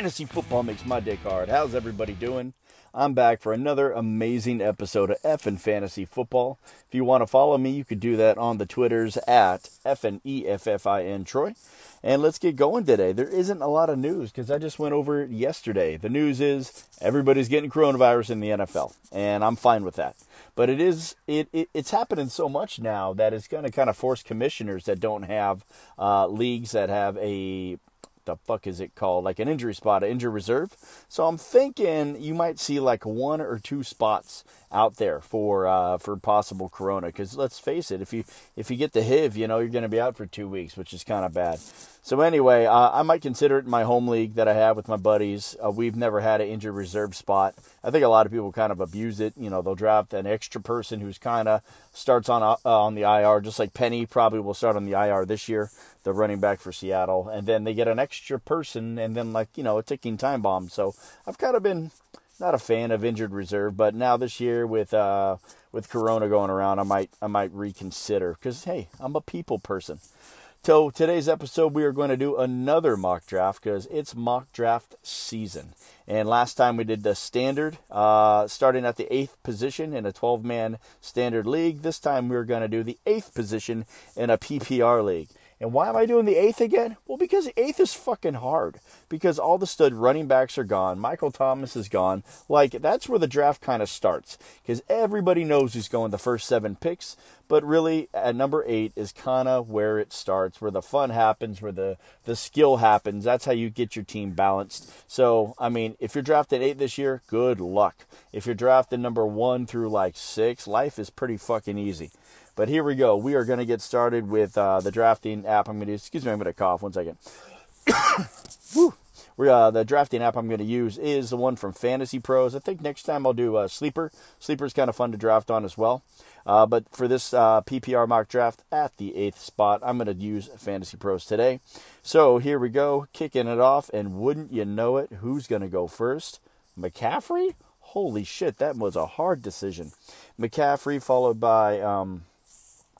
Fantasy football makes my day hard. How's everybody doing? I'm back for another amazing episode of F Effin Fantasy Football. If you want to follow me, you can do that on the Twitters at F and E F F I N Troy. And let's get going today. There isn't a lot of news because I just went over it yesterday. The news is everybody's getting coronavirus in the NFL, and I'm fine with that. But it is it, it it's happening so much now that it's going to kind of force commissioners that don't have uh, leagues that have a the fuck is it called? Like an injury spot, an injury reserve. So I'm thinking you might see like one or two spots out there for uh, for possible corona. Because let's face it, if you if you get the HIV, you know you're going to be out for two weeks, which is kind of bad. So anyway, uh, I might consider it in my home league that I have with my buddies. Uh, we've never had an injured reserve spot. I think a lot of people kind of abuse it. You know, they'll draft an extra person who's kind of starts on uh, on the IR, just like Penny probably will start on the IR this year, the running back for Seattle, and then they get an extra person, and then like you know a ticking time bomb. So I've kind of been not a fan of injured reserve, but now this year with uh, with Corona going around, I might I might reconsider because hey, I'm a people person. So today's episode, we are going to do another mock draft because it's mock draft season. And last time we did the standard, uh, starting at the eighth position in a 12-man standard league. This time we're going to do the eighth position in a PPR league. And why am I doing the eighth again? Well, because the eighth is fucking hard. Because all the stud running backs are gone. Michael Thomas is gone. Like, that's where the draft kind of starts. Because everybody knows who's going the first seven picks. But really, at number eight is kind of where it starts, where the fun happens, where the, the skill happens. That's how you get your team balanced. So, I mean, if you're drafted eight this year, good luck. If you're drafted number one through like six, life is pretty fucking easy. But here we go. We are going to get started with uh, the drafting app. I'm going to excuse me. I'm going to cough. One second. Woo. Uh, the drafting app I'm going to use is the one from Fantasy Pros. I think next time I'll do Sleeper. Sleeper is kind of fun to draft on as well. Uh, but for this uh, PPR mock draft at the eighth spot, I'm going to use Fantasy Pros today. So here we go, kicking it off. And wouldn't you know it, who's going to go first? McCaffrey? Holy shit, that was a hard decision. McCaffrey, followed by um,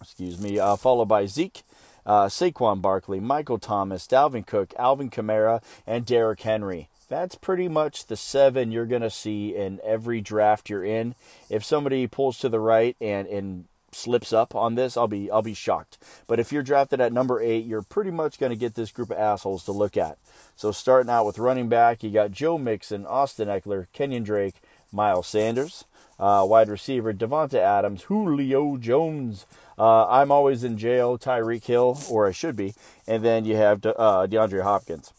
excuse me, uh, followed by Zeke, uh, Saquon Barkley, Michael Thomas, Dalvin Cook, Alvin Kamara, and Derrick Henry. That's pretty much the seven you're going to see in every draft you're in. If somebody pulls to the right and, and slips up on this, I'll be I'll be shocked. But if you're drafted at number eight, you're pretty much going to get this group of assholes to look at. So starting out with running back, you got Joe Mixon, Austin Ekeler, Kenyan Drake, Miles Sanders. Uh, wide receiver Davante Adams, Julio Jones, uh, I'm always in jail, Tyreek Hill, or I should be, and then you have De- uh, DeAndre Hopkins.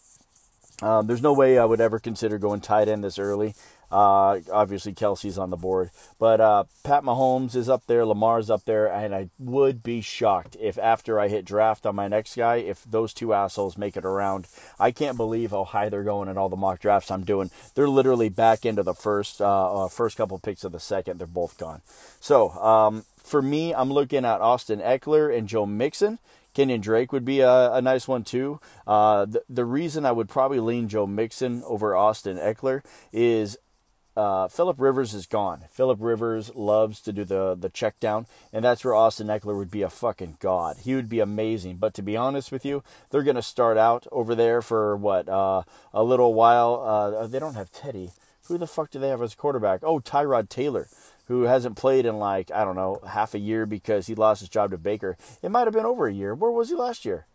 Um, there's no way I would ever consider going tight end this early. Uh, obviously, Kelce's on the board, but uh, Pat Mahomes is up there, Lamar's up there, and I would be shocked if after I hit draft on my next guy, if those two assholes make it around. I can't believe how high they're going in all the mock drafts I'm doing. They're literally back into the first uh, uh first couple picks of the second. They're both gone. So um, for me, I'm looking at Austin Ekeler and Joe Mixon. Kenyan Drake would be a, a nice one too. Uh, the, the reason I would probably lean Joe Mixon over Austin Ekeler is uh, Philip Rivers is gone. Philip Rivers loves to do the the check down, and that's where Austin Ekeler would be a fucking god. He would be amazing. But to be honest with you, they're going to start out over there for what uh, a little while. Uh, they don't have Teddy. Who the fuck do they have as quarterback? Oh, Tyrod Taylor who hasn't played in like, I don't know, half a year because he lost his job to Baker. It might have been over a year. Where was he last year?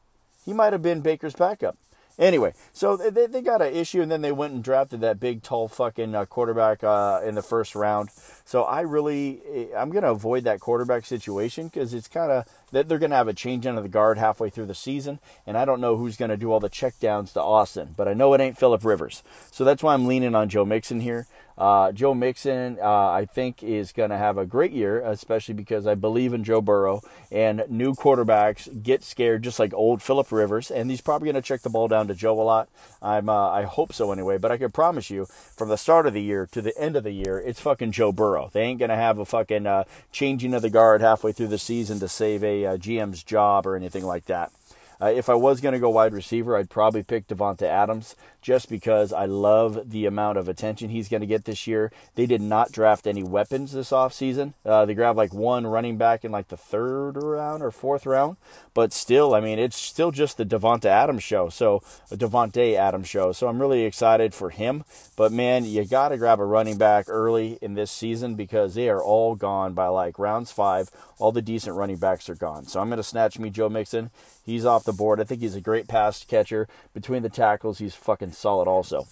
He might have been Baker's backup. Anyway, so they, they got an issue, and then they went and drafted that big, tall fucking uh, quarterback uh, in the first round. So I really, eh, I'm going to avoid that quarterback situation because it's kind of that they're going to have a change under the guard halfway through the season, and I don't know who's going to do all the checkdowns to Austin, but I know it ain't Philip Rivers. So that's why I'm leaning on Joe Mixon here. Uh, Joe Mixon, uh, I think, is going to have a great year, especially because I believe in Joe Burrow. And new quarterbacks get scared, just like old Philip Rivers, and he's probably going to check the ball down to Joe a lot. I'm, uh, I hope so anyway. But I can promise you, from the start of the year to the end of the year, it's fucking Joe Burrow. They ain't going to have a fucking uh, changing of the guard halfway through the season to save a uh, GM's job or anything like that. Uh, if I was going to go wide receiver, I'd probably pick Davante Adams just because I love the amount of attention he's going to get this year. They did not draft any weapons this offseason. Uh, they grabbed like one running back in like the third round or fourth round, but still, I mean, it's still just the Davante Adams show. So, a Davante Adams show. So, I'm really excited for him. But man, you got to grab a running back early in this season because they are all gone by like rounds five. All the decent running backs are gone. So, I'm going to snatch me Joe Mixon. He's off the board. I think he's a great pass catcher. Between the tackles, he's fucking solid also.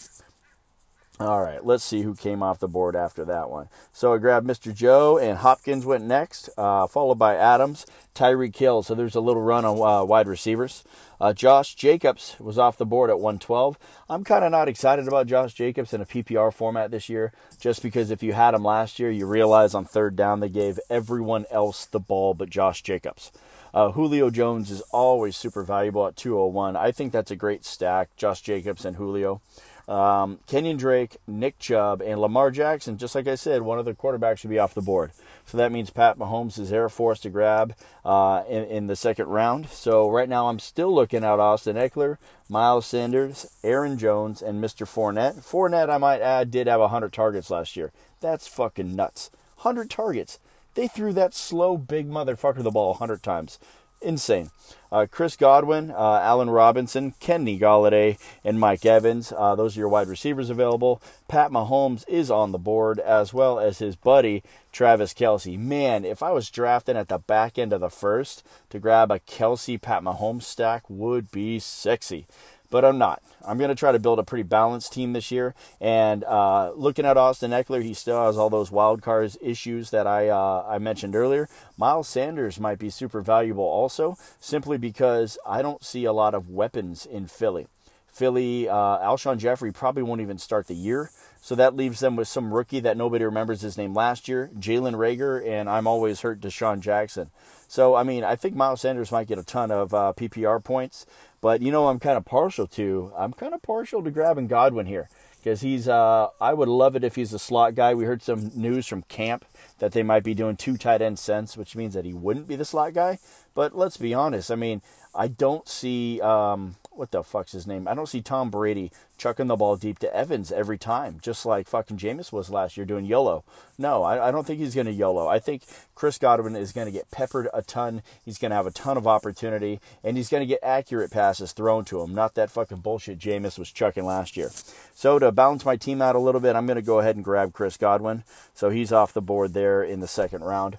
All right, let's see who came off the board after that one. So I grabbed Mr. Joe, and Hopkins went next, uh, followed by Adams, Tyreek Hill. So there's a little run on uh, wide receivers. Uh, Josh Jacobs was off the board at 112. I'm kind of not excited about Josh Jacobs in a PPR format this year, just because if you had him last year, you realize on third down they gave everyone else the ball but Josh Jacobs. Uh, Julio Jones is always super valuable at 201. I think that's a great stack, Josh Jacobs and Julio. Um, Kenyan Drake, Nick Chubb, and Lamar Jackson, just like I said, one of the quarterbacks should be off the board. So that means Pat Mahomes is Air Force to grab uh, in, in the second round. So right now I'm still looking at Austin Eckler, Miles Sanders, Aaron Jones, and Mr. Fournette. Fournette, I might add, did have 100 targets last year. That's fucking nuts. 100 targets. They threw that slow, big motherfucker the ball 100 times insane. Uh, Chris Godwin, uh, Allen Robinson, Kenny Golladay, and Mike Evans. Uh, those are your wide receivers available. Pat Mahomes is on the board, as well as his buddy Travis Kelce. Man, if I was drafting at the back end of the first to grab a Kelce Pat Mahomes stack, would be sexy but I'm not. I'm going to try to build a pretty balanced team this year. And uh, looking at Austin Ekeler, he still has all those wild cards issues that I uh, I mentioned earlier. Miles Sanders might be super valuable also, simply because I don't see a lot of weapons in Philly. Philly, uh, Alshon Jeffery probably won't even start the year. So that leaves them with some rookie that nobody remembers his name last year, Jalen Reagor, and I'm always hurt DeSean Jackson. So, I mean, I think Miles Sanders might get a ton of uh, PPR points. But you know, I'm kind of partial to. I'm kind of partial to grabbing Godwin here because he's. Uh, I would love it if he's a slot guy. We heard some news from camp that they might be doing two tight end cents, which means that he wouldn't be the slot guy. But let's be honest. I mean, I don't see. Um, what the fuck's his name? I don't see Tom Brady chucking the ball deep to Evans every time, just like fucking Jameis was last year doing YOLO. No, I, I don't think he's going to YOLO. I think Chris Godwin is going to get peppered a ton. He's going to have a ton of opportunity, and he's going to get accurate passes thrown to him, not that fucking bullshit Jameis was chucking last year. So to balance my team out a little bit, I'm going to go ahead and grab Chris Godwin. So he's off the board there in the second round.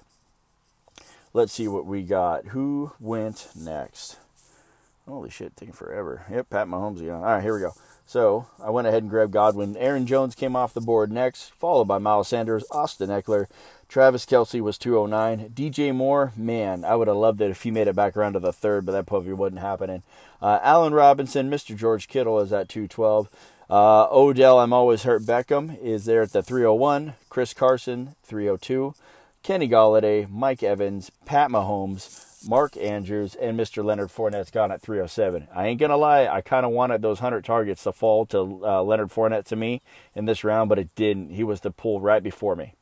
Let's see what we got. Who went next? Holy shit, taking forever. Yep, Pat Mahomes. Yeah. All right, here we go. So I went ahead and grabbed Godwin. Aaron Jones came off the board next, followed by Miles Sanders, Austin Ekeler, Travis Kelce was 209. DJ Moore, man, I would have loved it if he made it back around to the third, but that probably wasn't happening. Uh, Allen Robinson, Mr. George Kittle is at 212. Uh, Odell, I'm always hurt. Beckham is there at the 301. Chris Carson, 302. Kenny Golladay, Mike Evans, Pat Mahomes, Mark Andrews, and Mr. Leonard Fournette's gone at 307. I ain't gonna lie, I kind of wanted those 100 targets to fall to uh, Leonard Fournette to me in this round, but it didn't. He was the pull right before me.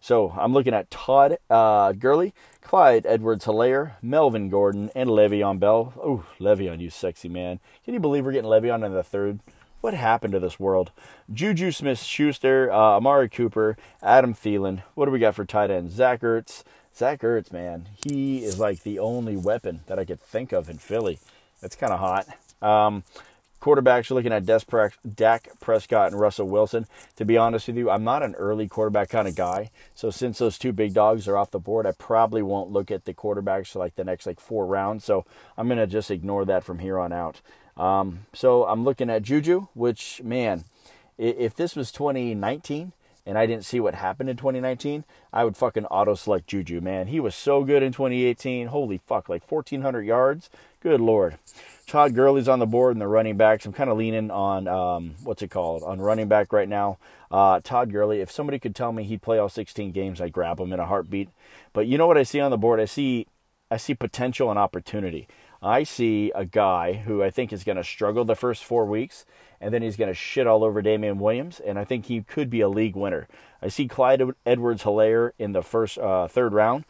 So I'm looking at Todd uh, Gurley, Clyde Edwards Helaire, Melvin Gordon, and Le'Veon Bell. Oh, Le'Veon, you sexy man. Can you believe we're getting Le'Veon in the third? What happened to this world? Juju Smith Schuster, uh, Amari Cooper, Adam Thielen. What do we got for tight end? Zach Ertz, Zach Ertz, man, he is like the only weapon that I could think of in Philly. That's kind of hot. Um, quarterbacks, you're looking at Dak Prescott and Russell Wilson. To be honest with you, I'm not an early quarterback kind of guy. So since those two big dogs are off the board, I probably won't look at the quarterbacks for like the next like four rounds. So I'm gonna just ignore that from here on out. Um, so I'm looking at Juju, which man, if this was 2019 and I didn't see what happened in 2019, I would fucking auto select Juju, man. He was so good in 2018. Holy fuck, like 1,400 yards. Good lord. Todd Gurley's on the board and the running backs. I'm kind of leaning on, um, what's it called, on running back right now. Uh, Todd Gurley, if somebody could tell me he'd play all 16 games, I'd grab him in a heartbeat. But you know what I see on the board? I see, I see potential and opportunity. I see a guy who I think is going to struggle the first four weeks, and then he's going to shit all over Damien Williams, and I think he could be a league winner. I see Clyde Edwards Helaire in the first, uh, third round.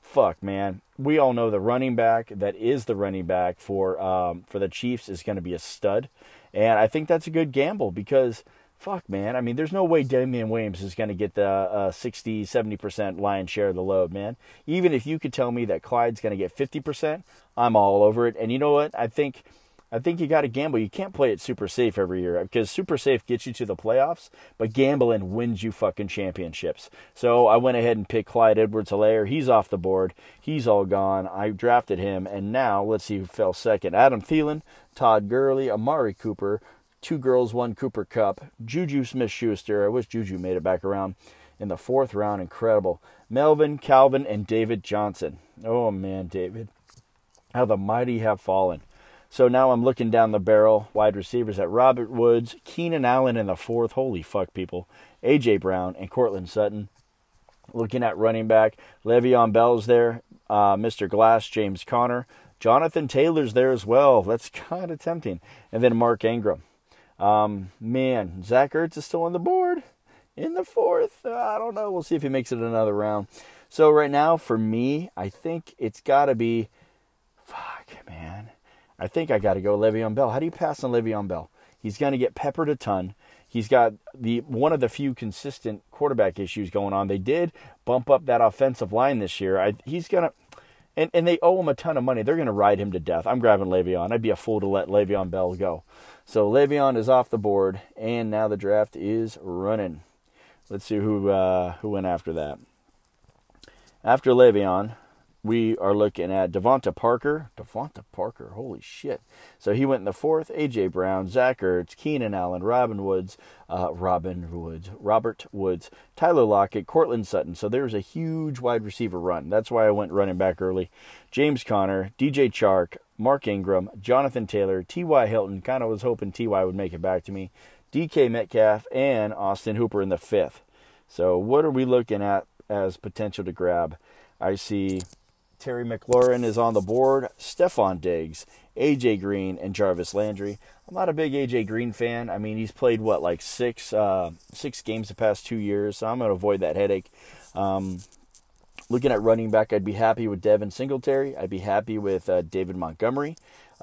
Fuck, man. We all know the running back that is the running back for um, for the Chiefs is going to be a stud. And I think that's a good gamble because fuck, man. I mean, there's no way Damien Williams is going to get the uh, 60, 70% lion share of the load, man. Even if you could tell me that Clyde's going to get 50%, I'm all over it. And you know what? I think I think you got to gamble. You can't play it super safe every year because super safe gets you to the playoffs, but gambling wins you fucking championships. So I went ahead and picked Clyde Edwards Helaire. He's off the board. He's all gone. I drafted him. And now let's see who fell second. Adam Thielen, Todd Gurley, Amari Cooper, two girls, one Cooper Kupp, Juju Smith Schuster. I wish Juju made it back around in the fourth round. Incredible. Melvin, Calvin, and David Johnson. Oh man, David. How the mighty have fallen. So now I'm looking down the barrel, wide receivers at Robert Woods, Keenan Allen in the fourth. Holy fuck, people. A.J. Brown and Courtland Sutton. Looking at running back, Le'Veon Bell's there, uh, Mr. Glass, James Conner. Jonathan Taylor's there as well. That's kind of tempting. And then Mark Ingram. Um, man, Zach Ertz is still on the board in the fourth. Uh, I don't know. We'll see if he makes it another round. So right now, for me, I think it's got to be. Fuck, man. I think I got to go Le'Veon Bell. How do you pass on Le'Veon Bell? He's going to get peppered a ton. He's got the one of the few consistent quarterback issues going on. They did bump up that offensive line this year. I, he's gonna, and, and they owe him a ton of money. They're gonna ride him to death. I'm grabbing Le'Veon. I'd be a fool to let Le'Veon Bell go. So Le'Veon is off the board, and now the draft is running. Let's see who uh, who went after that. After Le'Veon, we are looking at DeVante Parker. DeVante Parker, holy shit. So he went in the fourth. A.J. Brown, Zach Ertz, Keenan Allen, Robin Woods, uh, Robin Woods, Robert Woods, Tyler Lockett, Courtland Sutton. So there's a huge wide receiver run. That's why I went running back early. James Conner, DJ Chark, Mark Ingram, Jonathan Taylor, T.Y. Hilton. Kind of was hoping T.Y. would make it back to me. DK Metcalf, and Austin Hooper in the fifth. So what are we looking at as potential to grab? I see Terry McLaurin is on the board, Stefon Diggs, AJ Green, and Jarvis Landry. I'm not a big AJ Green fan. I mean, he's played what like six uh, six games the past two years, so I'm going to avoid that headache. Um, looking at running back, I'd be happy with Devin Singletary. I'd be happy with uh, David Montgomery.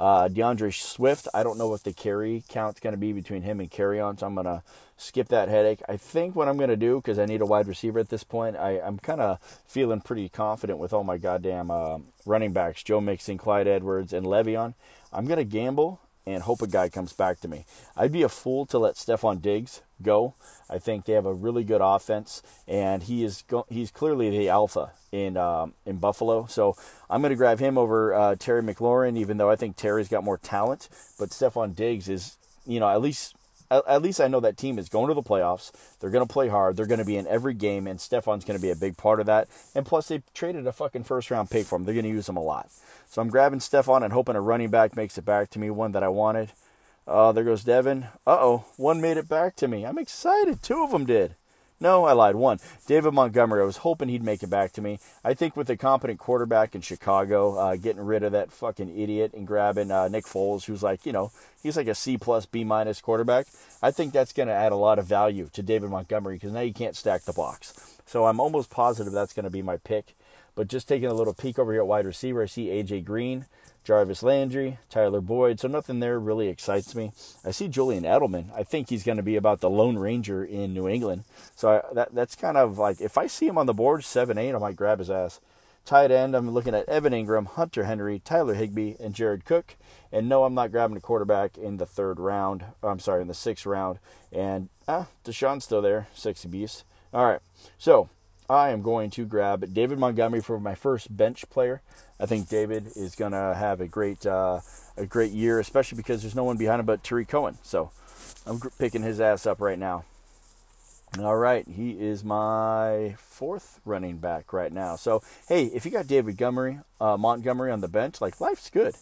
Uh, D'Andre Swift, I don't know what the carry count's going to be between him and Kerryon, so I'm going to skip that headache. I think what I'm going to do, because I need a wide receiver at this point, I, am kind of feeling pretty confident with all my goddamn uh, running backs Joe Mixon, Clyde Edwards, and Le'Veon. I'm going to gamble and hope a guy comes back to me. I'd be a fool to let Stefon Diggs go. I think they have a really good offense, and he is go- he's clearly the alpha in um, in Buffalo. So I'm going to grab him over uh, Terry McLaurin, even though I think Terry's got more talent. But Stefon Diggs is, you know, at least at least I know that team is going to the playoffs. They're going to play hard. They're going to be in every game, and Stefon's going to be a big part of that. And plus, they traded a fucking first round pick for him. They're going to use him a lot. So I'm grabbing Stefon and hoping a running back makes it back to me, one that I wanted. Uh, there goes Devin. Uh oh, one made it back to me. I'm excited. Two of them did. No, I lied. One. David Montgomery. I was hoping he'd make it back to me. I think with a competent quarterback in Chicago, uh, getting rid of that fucking idiot and grabbing uh, Nick Foles, who's like, you know, he's like a C plus, B minus quarterback. I think that's going to add a lot of value to David Montgomery because now you can't stack the box. So I'm almost positive that's going to be my pick. But just taking a little peek over here at wide receiver, I see AJ Green, Jarvis Landry, Tyler Boyd. So nothing there really excites me. I see Julian Edelman. I think he's going to be about the Lone Ranger in New England. So I, that that's kind of like if I see him on the board seven eight, I might grab his ass. Tight end, I'm looking at Evan Engram, Hunter Henry, Tyler Higbee, and Jared Cook. And no, I'm not grabbing a quarterback in the third round. I'm sorry, in the sixth round. And ah, Deshaun's still there, sexy beast. All right, so I am going to grab David Montgomery for my first bench player. I think David is going to have a great uh, a great year, especially because there's no one behind him but Tarik Cohen. So I'm picking his ass up right now. All right, he is my fourth running back right now. So hey, if you got David Montgomery, uh, Montgomery on the bench, like life's good.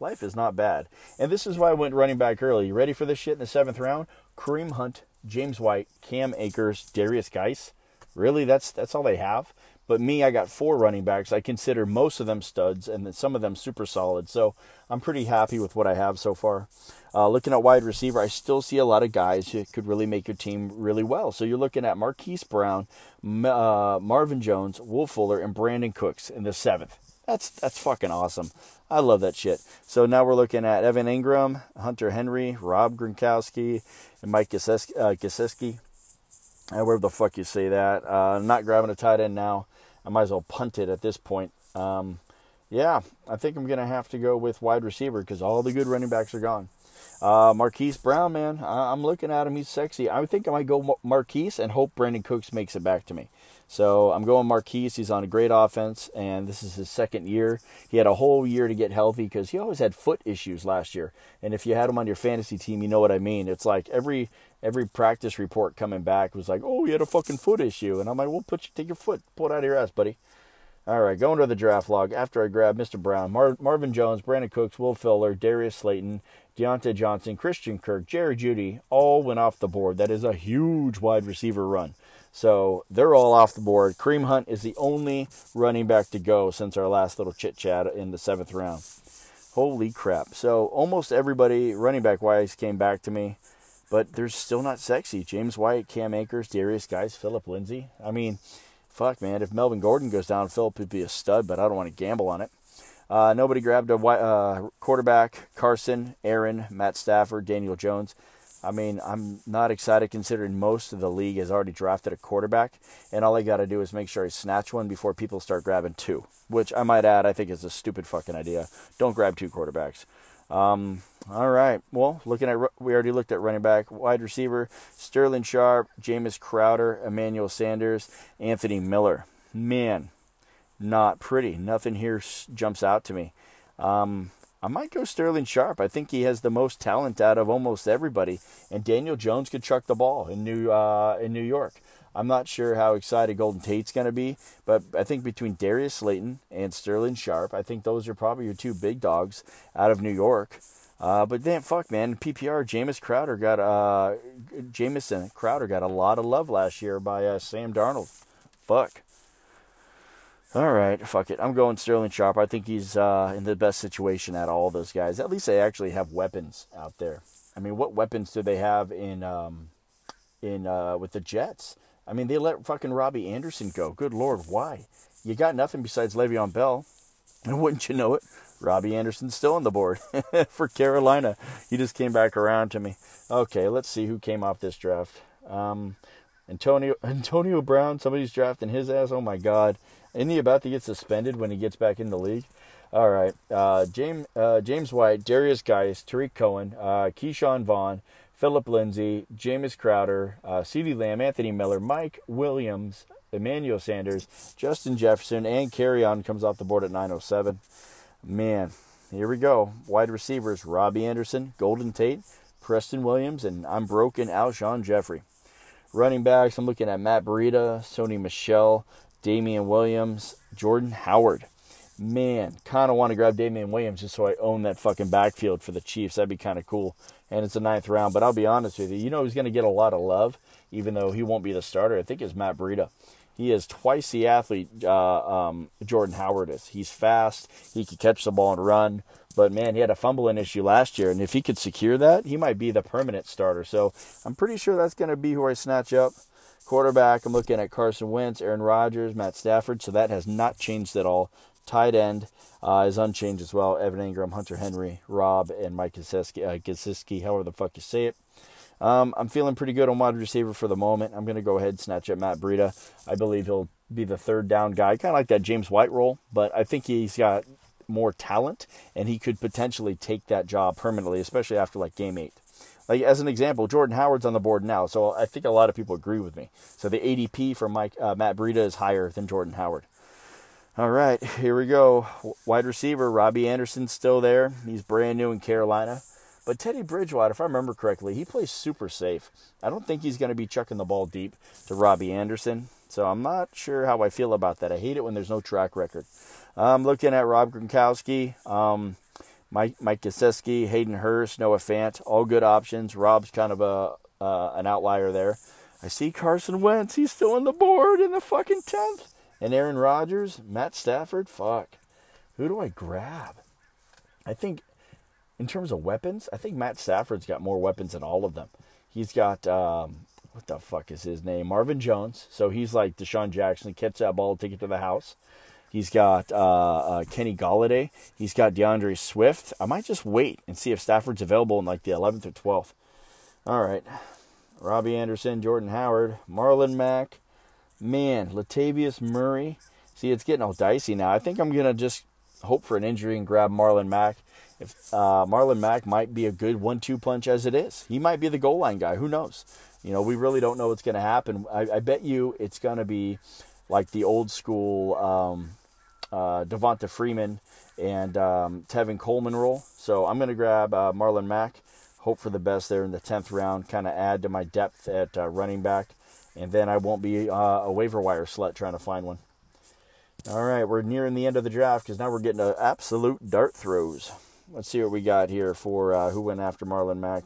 Life is not bad. And this is why I went running back early. You ready for this shit in the seventh round? Kareem Hunt, James White, Cam Akers, Darius Guice. Really, that's that's all they have. But me, I got four running backs. I consider most of them studs, and then some of them super solid. So I'm pretty happy with what I have so far. Uh, looking at wide receiver, I still see a lot of guys who could really make your team really well. So you're looking at Marquise Brown, uh, Marvin Jones, Will Fuller, and Brandin Cooks in the seventh. That's that's fucking awesome. I love that shit. So now we're looking at Evan Engram, Hunter Henry, Rob Gronkowski, and Mike. Uh, uh, wherever the fuck you say that. Uh, I'm not grabbing a tight end now. I might as well punt it at this point. Um, yeah, I think I'm going to have to go with wide receiver because all the good running backs are gone. Uh, Marquise Brown, man, I- am looking at him. He's sexy. I think I might go Marquise and hope Brandin Cooks makes it back to me. So I'm going Marquise. He's on a great offense, and this is his second year. He had a whole year to get healthy because he always had foot issues last year. And if you had him on your fantasy team, you know what I mean. It's like every every practice report coming back was like, "Oh, you had a fucking foot issue," and I'm like, "Well, put you, take your foot, pull it out of your ass, buddy." All right, going to the draft log. After I grab Mr. Brown, Mar- Marvin Jones, Brandin Cooks, Will Fuller, Darius Slayton, Diontae Johnson, Christian Kirk, Jerry Jeudy, all went off the board. That is a huge wide receiver run. So they're all off the board. Kareem Hunt is the only running back to go since our last little chit chat in the seventh round. Holy crap. So almost everybody running back wise came back to me, but they're still not sexy. James White, Cam Akers, Darius Guice, Phillip Lindsay. I mean, fuck, man, if Melvin Gordon goes down, Phillip would be a stud, but I don't want to gamble on it. Uh, nobody grabbed a uh, quarterback. Carson, Aaron, Matt Stafford, Daniel Jones. I mean, I'm not excited considering most of the league has already drafted a quarterback, and all I got to do is make sure I snatch one before people start grabbing two, which I might add, I think is a stupid fucking idea. Don't grab two quarterbacks. Um, all right. Well, looking at we already looked at running back, wide receiver, Sterling Sharpe, Jameis Crowder, Emmanuel Sanders, Anthony Miller. Man, not pretty. Nothing here jumps out to me. Um, I might go Sterling Sharp. I think he has the most talent out of almost everybody, and Daniel Jones could chuck the ball in New uh, in New York. I'm not sure how excited Golden Tate's going to be, but I think between Darius Slayton and Sterling Sharp, I think those are probably your two big dogs out of New York. Uh, but then, fuck, man, PPR, Jameis Crowder got uh, Jamison Crowder got a lot of love last year by uh, Sam Darnold. Fuck. All right, fuck it. I'm going Sterling Sharp. I think he's uh, in the best situation out of all those guys. At least they actually have weapons out there. I mean, what weapons do they have in um, in uh, with the Jets? I mean, they let fucking Robbie Anderson go. Good lord, why? You got nothing besides Le'Veon Bell, and wouldn't you know it, Robbie Anderson's still on the board for Carolina. He just came back around to me. Okay, let's see who came off this draft. Um, Antonio Antonio Brown. Somebody's drafting his ass. Oh my God. Isn't he about to get suspended when he gets back in the league? All right. Uh, James uh, James White, Darius Guice, Tarik Cohen, uh, Ke'Shawn Vaughn, Phillip Lindsay, Jameis Crowder, uh, CeeDee Lamb, Anthony Miller, Mike Williams, Emmanuel Sanders, Justin Jefferson, and Kerryon comes off the board at 907. Man, here we go. Wide receivers Robbie Anderson, Golden Tate, Preston Williams, and I'm broken Alshon Jeffery. Running backs, I'm looking at Matt Breida, Sony Michel, Damien Williams, Jordan Howard. Man, kind of want to grab Damien Williams just so I own that fucking backfield for the Chiefs. That'd be kind of cool. And it's a ninth round, but I'll be honest with you. You know he's going to get a lot of love, even though he won't be the starter? I think it's Matt Breida. He is twice the athlete uh, um, Jordan Howard is. He's fast. He can catch the ball and run. But man, he had a fumbling issue last year, and if he could secure that, he might be the permanent starter. So I'm pretty sure that's going to be who I snatch up. Quarterback, I'm looking at Carson Wentz, Aaron Rodgers, Matt Stafford, so that has not changed at all. Tight end uh, is unchanged as well. Evan Engram, Hunter Henry, Rob, and Mike Gesicki, uh, however the fuck you say it. Um, I'm feeling pretty good on wide receiver for the moment. I'm going to go ahead and snatch up Matt Breida. I believe he'll be the third down guy, kind of like that James White role, but I think he's got more talent and he could potentially take that job permanently, especially after like game eight. Like as an example, Jordan Howard's on the board now, so I think a lot of people agree with me. So the ADP for Mike uh, Matt Breida is higher than Jordan Howard. All right, here we go. Wide receiver Robbie Anderson's still there. He's brand new in Carolina. But Teddy Bridgewater, if I remember correctly, he plays super safe. I don't think he's going to be chucking the ball deep to Robbie Anderson. So I'm not sure how I feel about that. I hate it when there's no track record. I'm looking at Rob Gronkowski. Um, Mike Mike Gesicki, Hayden Hurst, Noah Fant, all good options. Rob's kind of a uh, an outlier there. I see Carson Wentz, he's still on the board in the fucking tenth, and Aaron Rodgers, Matt Stafford. Fuck, who do I grab? I think, in terms of weapons, I think Matt Stafford's got more weapons than all of them. He's got um, what the fuck is his name? Marvin Jones. So he's like DeSean Jackson. Catch that ball, take it to the house. He's got uh, uh, Kenny Golladay. He's got D'Andre Swift. I might just wait and see if Stafford's available in like the 11th or 12th. All right. Robbie Anderson, Jordan Howard, Marlon Mack. Man, Latavius Murray. See, it's getting all dicey now. I think I'm going to just hope for an injury and grab Marlon Mack. If uh, Marlon Mack might be a good one-two punch as it is, he might be the goal line guy. Who knows? You know, we really don't know what's going to happen. I, I, bet you it's going to be like the old school um, uh, Devonta Freeman and um, Tevin Coleman role. So I'm going to grab uh, Marlon Mack, hope for the best there in the 10th round, kind of add to my depth at uh, running back, and then I won't be uh, a waiver wire slut trying to find one. All right, we're nearing the end of the draft because now we're getting to absolute dart throws. Let's see what we got here for uh, who went after Marlon Mack.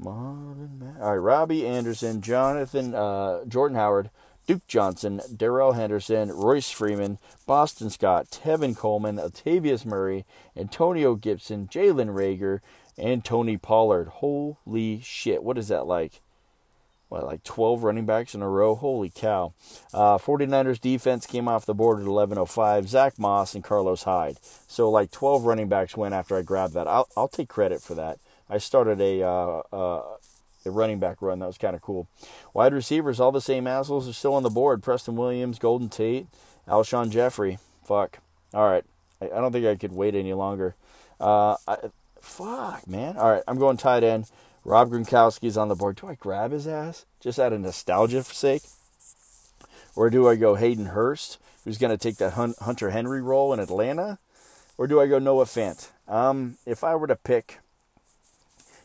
Marlon Mack. All right, Robbie Anderson, Jonathan, uh, Jordan Howard, Duke Johnson, Darrell Henderson, Royce Freeman, Boston Scott, Tevin Coleman, Latavius Murray, Antonio Gibson, Jalen Reagor, and Tony Pollard. Holy shit. What is that like? What, like 12 running backs in a row? Holy cow. Uh, 49ers defense came off the board at 11.05. Zach Moss and Carlos Hyde. So, like 12 running backs went after I grabbed that. I'll, I'll take credit for that. I started a uh, uh, the running back run. That was kind of cool. Wide receivers, all the same assholes are still on the board. Preston Williams, Golden Tate, Alshon Jeffery. Fuck. All right. I, I don't think I could wait any longer. Uh, I, fuck, man. All right. I'm going tight end. Rob Gronkowski's on the board. Do I grab his ass just out of nostalgia for sake? Or do I go Hayden Hurst, who's going to take that Hunter Henry role in Atlanta? Or do I go Noah Fant? Um, if I were to pick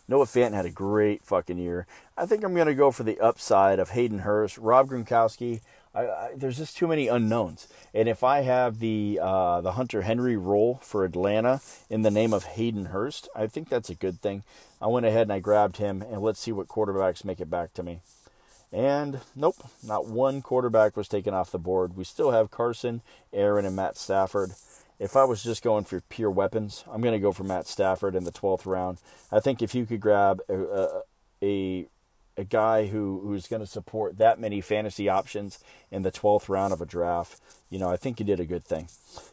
Noah Fant had a great fucking year. I think I'm going to go for the upside of Hayden Hurst, Rob Gronkowski. I, I, there's just too many unknowns. And if I have the uh, the Hunter Henry role for Atlanta in the name of Hayden Hurst, I think that's a good thing. I went ahead and I grabbed him, and let's see what quarterbacks make it back to me. And nope, not one quarterback was taken off the board. We still have Carson, Aaron, and Matt Stafford if I was just going for pure weapons, I'm going to go for Matt Stafford in the 12th round. I think if you could grab a a, a guy who, who's going to support that many fantasy options in the 12th round of a draft, you know, I think you did a good thing.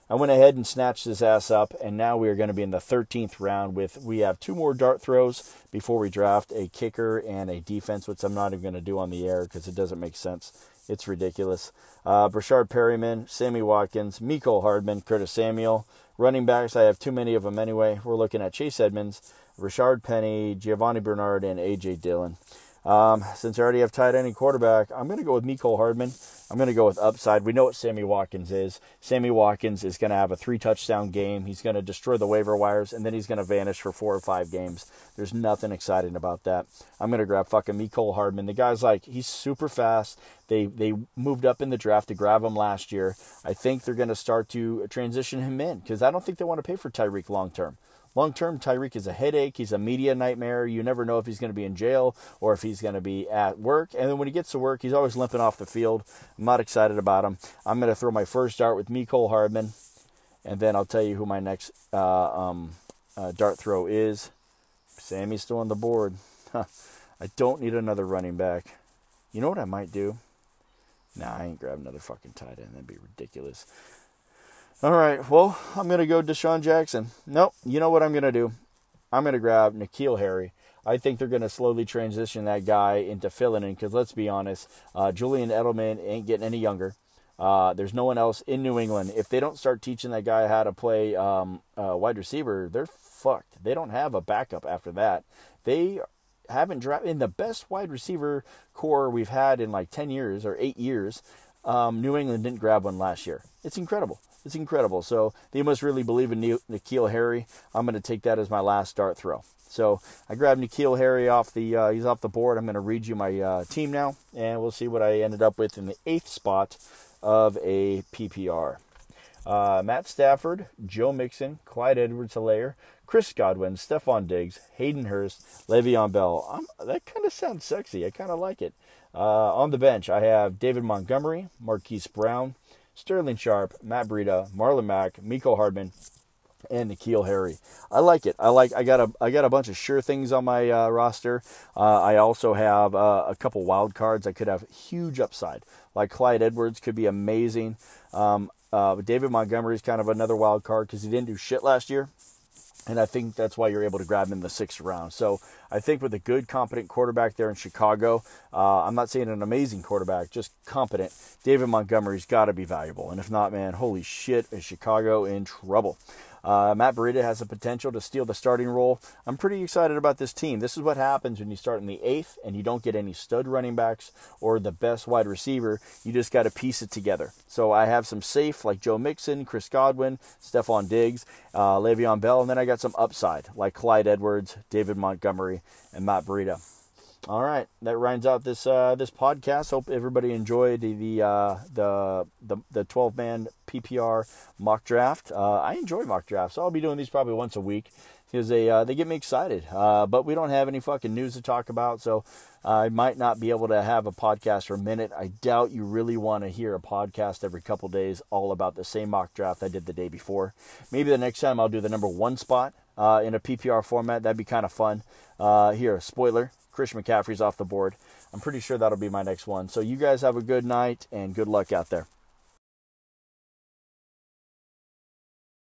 I went ahead and snatched his ass up, and now we are going to be in the 13th round with we have two more dart throws before we draft a kicker and a defense, which I'm not even going to do on the air because it doesn't make sense. It's ridiculous. Uh, Breshad Perriman, Sammy Watkins, Mecole Hardman, Curtis Samuel. Running backs, I have too many of them anyway. We're looking at Chase Edmonds, Rashaad Penny, Giovani Bernard, and A.J. Dillon. Um, since I already have tight end and quarterback, I'm going to go with Mecole Hardman. I'm going to go with upside. We know what Sammy Watkins is. Sammy Watkins is going to have a three touchdown game. He's going to destroy the waiver wires, and then he's going to vanish for four or five games. There's nothing exciting about that. I'm going to grab fucking Mecole Hardman. The guy's like, he's super fast. They, they moved up in the draft to grab him last year. I think they're going to start to transition him in because I don't think they want to pay for Tyreek long term. Long term, Tyreek is a headache. He's a media nightmare. You never know if he's going to be in jail or if he's going to be at work. And then when he gets to work, he's always limping off the field. I'm not excited about him. I'm going to throw my first dart with Mecole Hardman, and then I'll tell you who my next uh, um, uh, dart throw is. Sammy's still on the board. Huh. I don't need another running back. You know what I might do? Nah, I ain't grab another fucking tight end. That'd be ridiculous. All right, well, I'm going to go DeSean Jackson. Nope, you know what I'm going to do? I'm going to grab N'Keal Harry. I think they're going to slowly transition that guy into filling in because let's be honest, uh, Julian Edelman ain't getting any younger. Uh, there's no one else in New England. If they don't start teaching that guy how to play um, uh, wide receiver, they're fucked. They don't have a backup after that. They haven't drafted in the best wide receiver core we've had in like 10 years or 8 years. Um, New England didn't grab one last year. It's incredible. It's incredible. So they must really believe in N'Keal Harry. I'm going to take that as my last dart throw. So I grabbed N'Keal Harry off the uh, he's off the board. I'm going to read you my uh, team now, and we'll see what I ended up with in the eighth spot of a PPR. Uh, Matt Stafford, Joe Mixon, Clyde Edwards-Helaire, Chris Godwin, Stefon Diggs, Hayden Hurst, Le'Veon Bell. I'm, that kind of sounds sexy. I kind of like it. Uh, on the bench, I have David Montgomery, Marquise Brown, Sterling Sharp, Matt Breida, Marlon Mack, Mecole Hardman, and N'Keal Harry. I like it. I like. I got a. I got a bunch of sure things on my uh, roster. Uh, I also have uh, a couple wild cards. I could have huge upside. Like Clyde Edwards could be amazing. Um, uh, David Montgomery is kind of another wild card because he didn't do shit last year. And I think that's why you're able to grab him in the sixth round. So I think with a good, competent quarterback there in Chicago, uh, I'm not saying an amazing quarterback, just competent. David Montgomery's got to be valuable. And if not, man, holy shit, is Chicago in trouble? Uh, Matt Breida has the potential to steal the starting role. I'm pretty excited about this team. This is what happens when you start in the eighth and you don't get any stud running backs or the best wide receiver. You just got to piece it together. So I have some safe like Joe Mixon, Chris Godwin, Stefon Diggs, uh, Le'Veon Bell, and then I got some upside like Clyde Edwards, David Montgomery, and Matt Breida. All right, that rounds out this uh, this podcast. Hope everybody enjoyed the the uh, the, the twelve man PPR mock draft. Uh, I enjoy mock drafts, I'll be doing these probably once a week because they uh, they get me excited. Uh, but we don't have any fucking news to talk about, so I might not be able to have a podcast for a minute. I doubt you really want to hear a podcast every couple days all about the same mock draft I did the day before. Maybe the next time I'll do the number one spot uh, in a PPR format. That'd be kind of fun. here, spoiler Christian McCaffrey's off the board. I'm pretty sure that'll be my next one. So you guys have a good night and good luck out there.